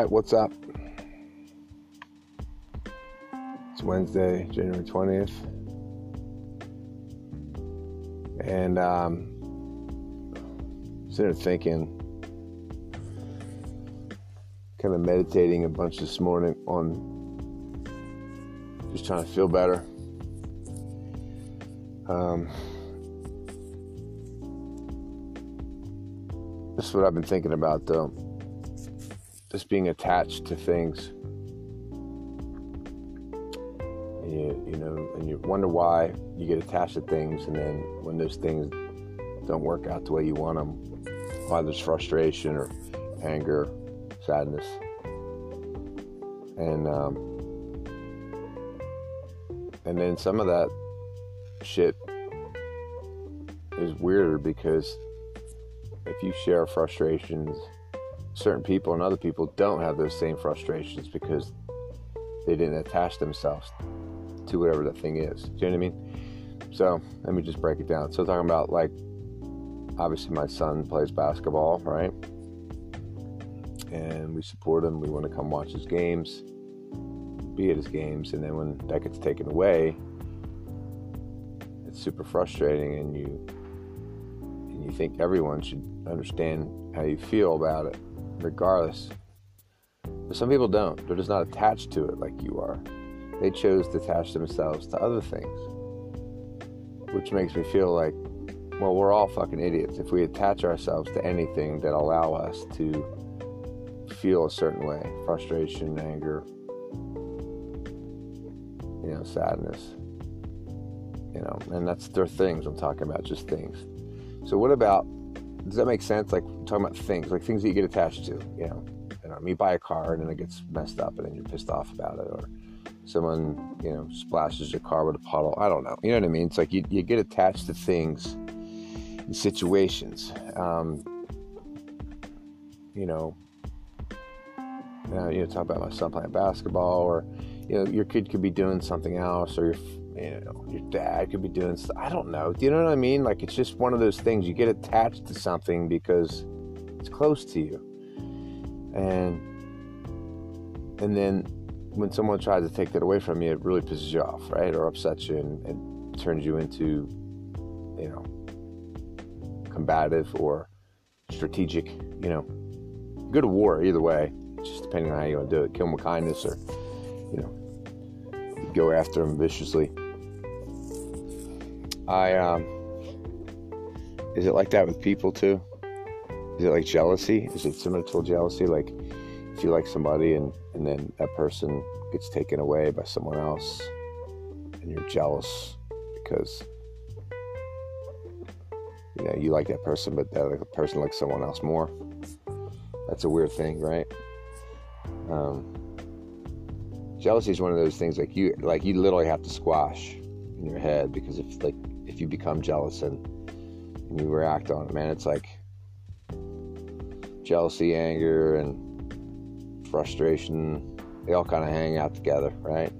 right, what's up? It's Wednesday, January 20th. And um, sitting thinking, kind of meditating a bunch this morning on just trying to feel better. Um, this is what I've been thinking about though just being attached to things. And you, you know, and you wonder why you get attached to things, and then when those things don't work out the way you want them, why there's frustration or anger, sadness, and um, and then some of that shit is weirder because if you share frustrations certain people and other people don't have those same frustrations because they didn't attach themselves to whatever the thing is. Do you know what I mean? So let me just break it down. So talking about like obviously my son plays basketball, right? And we support him. We want to come watch his games, be at his games, and then when that gets taken away, it's super frustrating and you and you think everyone should understand how you feel about it regardless. But some people don't. They're just not attached to it like you are. They chose to attach themselves to other things. Which makes me feel like, well, we're all fucking idiots if we attach ourselves to anything that allow us to feel a certain way frustration, anger, you know, sadness. You know, and that's their things I'm talking about, just things. So, what about does that make sense? Like talking about things, like things that you get attached to. You know, you know, you buy a car and then it gets messed up and then you're pissed off about it, or someone you know splashes your car with a puddle. I don't know. You know what I mean? It's like you you get attached to things, and situations. Um, you know, uh, you know, talk about my son playing basketball, or you know, your kid could be doing something else, or your you know, your dad could be doing stuff. I don't know. Do you know what I mean? Like it's just one of those things. You get attached to something because it's close to you, and and then when someone tries to take that away from you, it really pisses you off, right? Or upsets you and, and turns you into, you know, combative or strategic. You know, go to war either way, just depending on how you want to do it. Kill them with kindness or, you know, go after them viciously. I um, is it like that with people too? Is it like jealousy? Is it similar to jealousy? Like if you like somebody and and then that person gets taken away by someone else, and you're jealous because you know you like that person, but that person likes someone else more. That's a weird thing, right? Um, jealousy is one of those things like you like you literally have to squash in your head because if like if you become jealous and, and you react on it, man, it's like jealousy, anger, and frustration. They all kind of hang out together, right?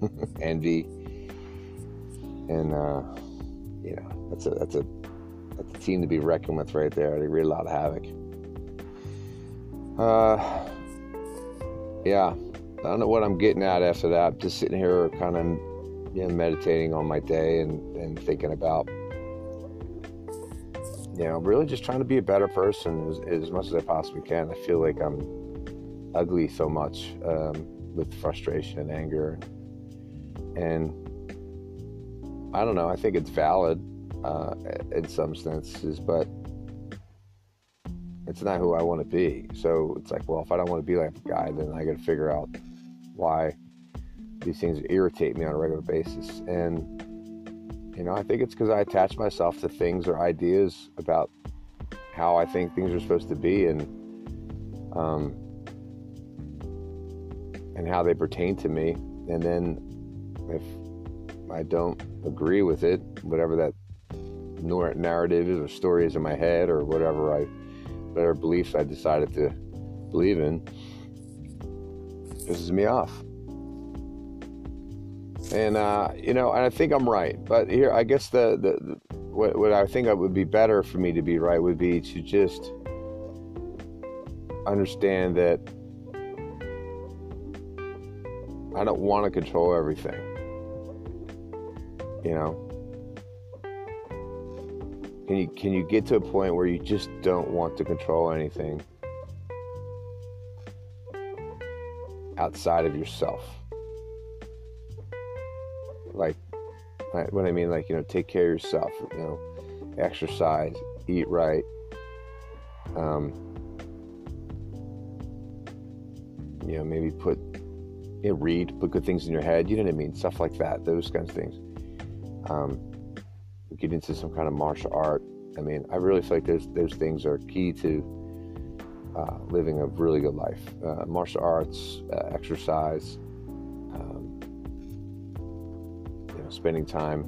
Envy, and uh, you know that's a that's a that's a team to be reckoned with right there. They wreak a lot of havoc. Uh, yeah, I don't know what I'm getting at after that. I'm just sitting here, kind of you know, meditating on my day and, and thinking about, you know, really just trying to be a better person as, as much as I possibly can. I feel like I'm ugly so much um, with frustration and anger. And I don't know, I think it's valid uh, in some senses, but it's not who I want to be. So it's like, well, if I don't want to be like a guy, then I got to figure out why these things irritate me on a regular basis. And, you know, I think it's because I attach myself to things or ideas about how I think things are supposed to be and, um, and how they pertain to me. And then if I don't agree with it, whatever that narrative is or story is in my head or whatever I, whatever beliefs I decided to believe in, pisses me off and uh, you know, and I think I'm right. But here, I guess the, the, the what, what I think would be better for me to be right would be to just understand that I don't want to control everything. You know? Can you can you get to a point where you just don't want to control anything outside of yourself? Like what I mean like, you know, take care of yourself, you know, exercise, eat right. Um, you know, maybe put you know, read, put good things in your head, you know what I mean? Stuff like that, those kinds of things. Um, get into some kind of martial art. I mean, I really feel like those those things are key to uh, living a really good life. Uh, martial arts, uh, exercise, um, you know, spending time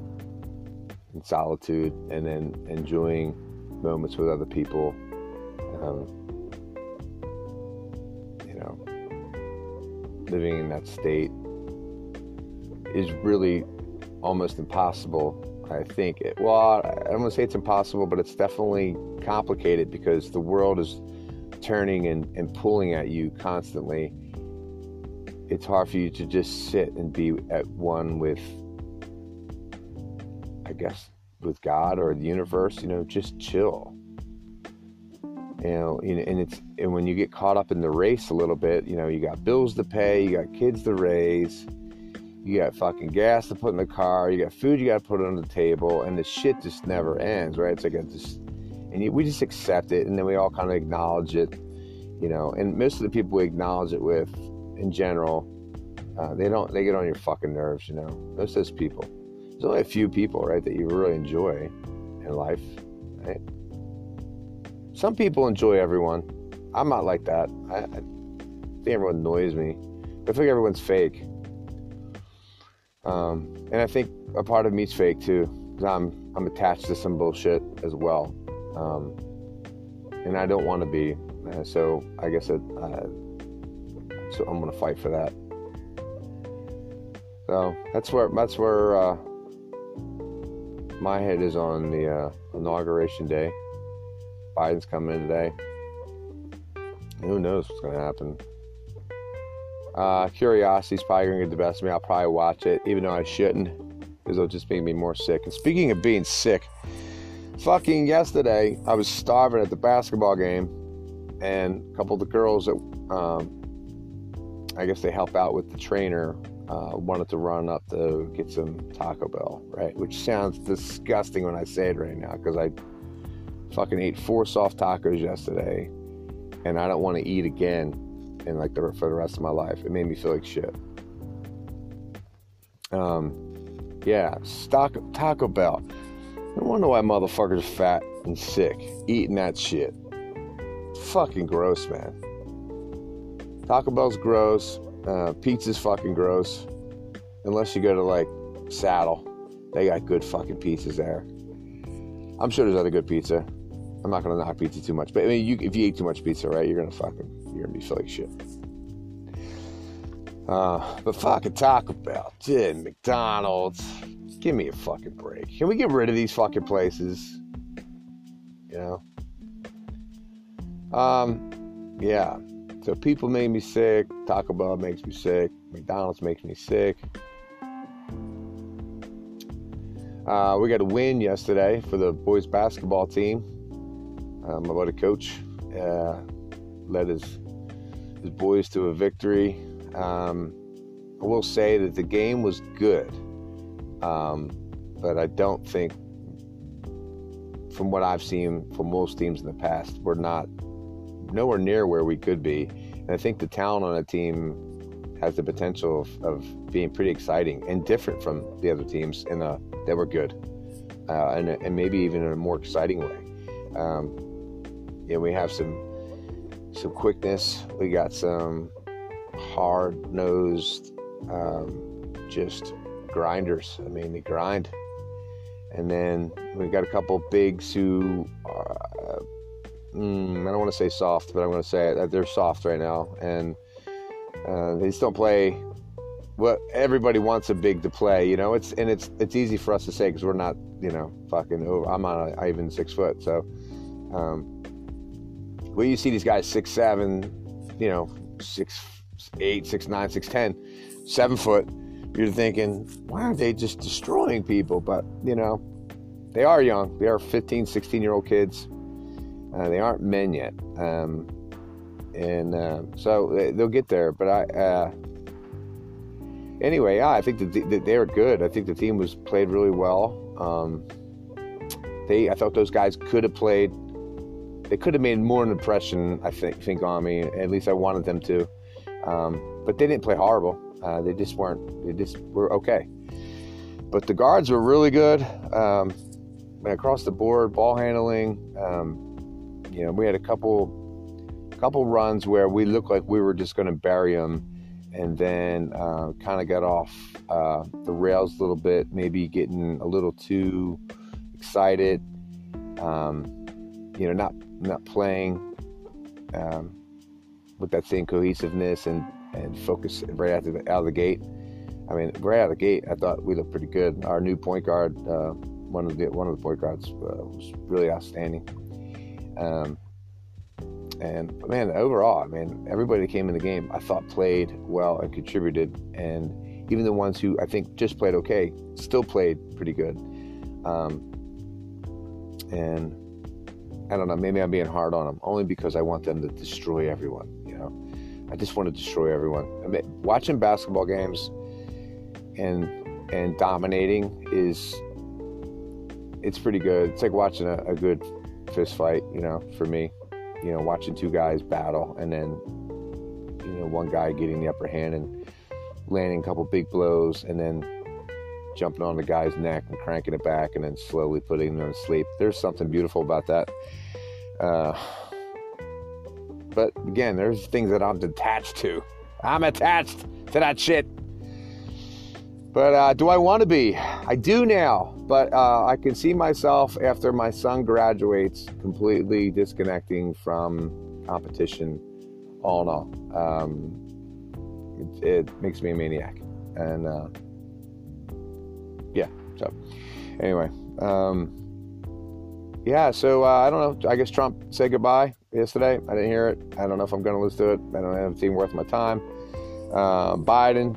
in solitude, and then enjoying moments with other people. Um, you know, living in that state is really almost impossible I think it, well, I don't want to say it's impossible, but it's definitely complicated because the world is turning and, and pulling at you constantly. It's hard for you to just sit and be at one with, I guess, with God or the universe, you know, just chill. You know, and it's and when you get caught up in the race a little bit, you know, you got bills to pay, you got kids to raise, you got fucking gas to put in the car, you got food you got to put on the table, and the shit just never ends, right? It's like a just, and we just accept it, and then we all kind of acknowledge it, you know. And most of the people we acknowledge it with, in general, uh, they don't, they get on your fucking nerves, you know. Most of those people. There's only a few people, right, that you really enjoy in life, right? Some people enjoy everyone. I'm not like that. I, I think everyone annoys me. I think everyone's fake. Um, and I think a part of me's fake too. I'm I'm attached to some bullshit as well, um, and I don't want to be. Uh, so I guess it, uh, so I'm gonna fight for that. So that's where that's where uh, my head is on the uh, inauguration day. Biden's coming in today. Who knows what's gonna happen? Uh, Curiosity's probably to get the best of me. I'll probably watch it, even though I shouldn't, because it'll just make me more sick. And speaking of being sick, fucking yesterday, I was starving at the basketball game, and a couple of the girls that um, I guess they help out with the trainer uh, wanted to run up to get some Taco Bell, right? Which sounds disgusting when I say it right now, because I fucking ate four soft tacos yesterday, and I don't want to eat again and like the, for the rest of my life. It made me feel like shit. Um, yeah, stock Taco Bell. No wonder why motherfuckers fat and sick eating that shit. Fucking gross, man. Taco Bell's gross. Uh, pizza's fucking gross. Unless you go to like Saddle, they got good fucking pizzas there. I'm sure there's other good pizza. I'm not gonna knock pizza too much, but I mean, you, if you eat too much pizza, right, you're gonna fucking, you're gonna be like shit. Uh, but fucking Taco Bell, dude, McDonald's, give me a fucking break. Can we get rid of these fucking places? You know. Um, yeah. So people made me sick. Taco Bell makes me sick. McDonald's makes me sick. Uh, we got a win yesterday for the boys basketball team. Um, my buddy coach uh, led his his boys to a victory. Um, I will say that the game was good, um, but I don't think, from what I've seen from most teams in the past, we're not nowhere near where we could be. And I think the talent on a team has the potential of, of being pretty exciting and different from the other teams in a that were good, uh, and, and maybe even in a more exciting way. Um, you know, we have some some quickness. We got some hard nosed, um, just grinders. I mean, they grind. And then we got a couple bigs who are, mm, I don't want to say soft, but I'm going to say that they're soft right now. And uh, they just don't play what everybody wants a big to play, you know. It's and it's it's easy for us to say because we're not, you know, fucking. Over, I'm not even six foot, so um, well, you see these guys six seven, you know, six eight, six, nine, six, ten, seven foot, you're thinking, why aren't they just destroying people? But, you know, they are young. They are 15, 16 year old kids. Uh, they aren't men yet. Um, and uh, so they, will get there. But I, uh, anyway, yeah, I think that, that they are good. I think the team was played really well. Um, they, I thought those guys could have played. They could have made more an impression. I think, think on me. At least I wanted them to. Um, but they didn't play horrible. Uh, they just weren't. They just were okay. But the guards were really good. Um, across the board, ball handling. Um, you know, we had a couple, couple runs where we looked like we were just going to bury them, and then uh, kind of got off uh, the rails a little bit. Maybe getting a little too excited. Um, you know, not not playing um, with that same cohesiveness and and focus right out, the, out of the gate. I mean, right out of the gate, I thought we looked pretty good. Our new point guard, uh, one of the one of the point guards, uh, was really outstanding. Um, and man, overall, I mean, everybody that came in the game, I thought played well and contributed. And even the ones who I think just played okay, still played pretty good. Um, and I don't know, maybe I'm being hard on them only because I want them to destroy everyone. I just want to destroy everyone. I mean, watching basketball games and and dominating is it's pretty good. It's like watching a, a good fist fight, you know, for me. You know, watching two guys battle and then you know one guy getting the upper hand and landing a couple big blows and then jumping on the guy's neck and cranking it back and then slowly putting them to sleep. There's something beautiful about that. Uh, but again, there's things that I'm attached to. I'm attached to that shit. But uh, do I want to be? I do now. But uh, I can see myself after my son graduates completely disconnecting from competition all in all. Um, it, it, makes me a maniac. And uh, yeah, so anyway. Um, yeah, so uh, I don't know. I guess Trump said goodbye yesterday. I didn't hear it. I don't know if I'm going to listen to it. I don't have a team worth my time. Uh, Biden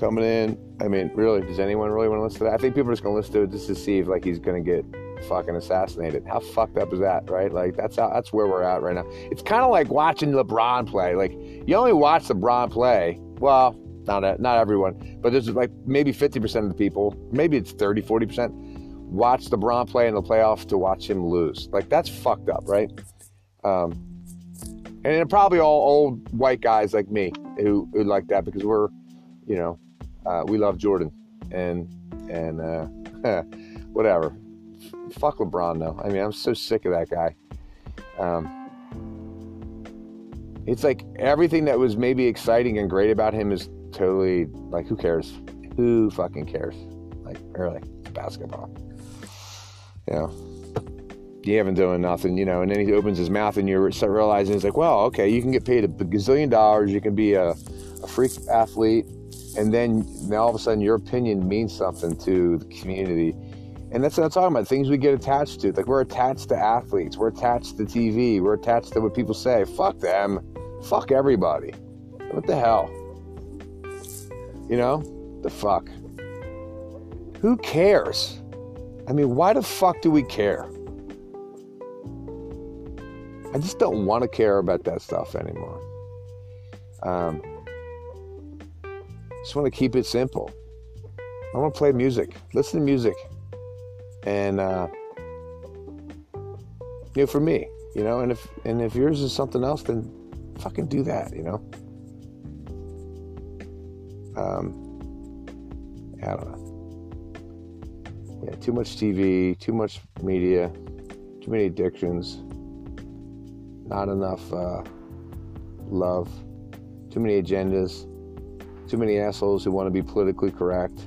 coming in. I mean, really, does anyone really want to listen to that? I think people are just going to listen to it just to see if like he's going to get fucking assassinated. How fucked up is that, right? Like that's how that's where we're at right now. It's kind of like watching LeBron play. Like you only watch LeBron play. Well, not not everyone, but there's like maybe 50% of the people, maybe it's 30, 40% watch LeBron play in the playoffs to watch him lose. Like that's fucked up, right? Um, and probably all old white guys like me who, who like that because we're, you know, uh, we love Jordan and and uh, whatever. Fuck LeBron though. I mean, I'm so sick of that guy. Um, it's like everything that was maybe exciting and great about him is totally like who cares? Who fucking cares? Like really, basketball. You know you haven't done nothing, you know, and then he opens his mouth and you start realizing he's like, well, okay, you can get paid a gazillion dollars, you can be a, a freak athlete, and then now all of a sudden your opinion means something to the community. And that's what I'm talking about. Things we get attached to. Like we're attached to athletes, we're attached to TV, we're attached to what people say. Fuck them. Fuck everybody. What the hell? You know? The fuck. Who cares? I mean, why the fuck do we care? I just don't want to care about that stuff anymore. Um, just want to keep it simple. I want to play music, listen to music, and uh, you know, for me, you know, and if and if yours is something else, then fucking do that, you know. Um, I don't know. Yeah, too much TV, too much media, too many addictions not enough uh, love, too many agendas, too many assholes who want to be politically correct.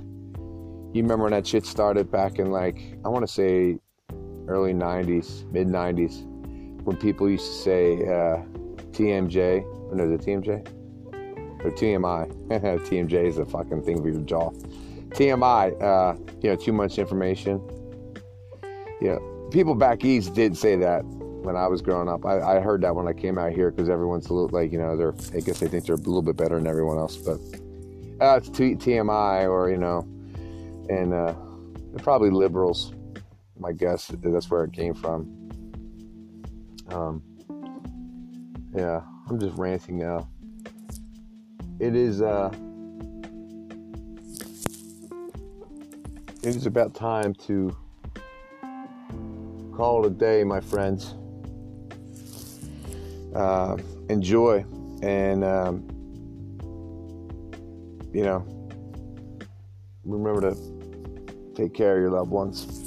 You remember when that shit started back in like, I want to say early 90s, mid 90s, when people used to say uh, TMJ, or no, the TMJ? Or TMI. TMJ is a fucking thing for your jaw. TMI, uh, you know, too much information. Know, people back east did say that when I was growing up. I, I heard that when I came out here because everyone's a little like you know they're I guess they think they're a little bit better than everyone else, but uh, it's T- TMI or you know, and uh, they're probably liberals. My guess that's where it came from. Um, yeah, I'm just ranting now. It is uh, it is about time to call it a day, my friends. Uh, enjoy and um, you know remember to take care of your loved ones.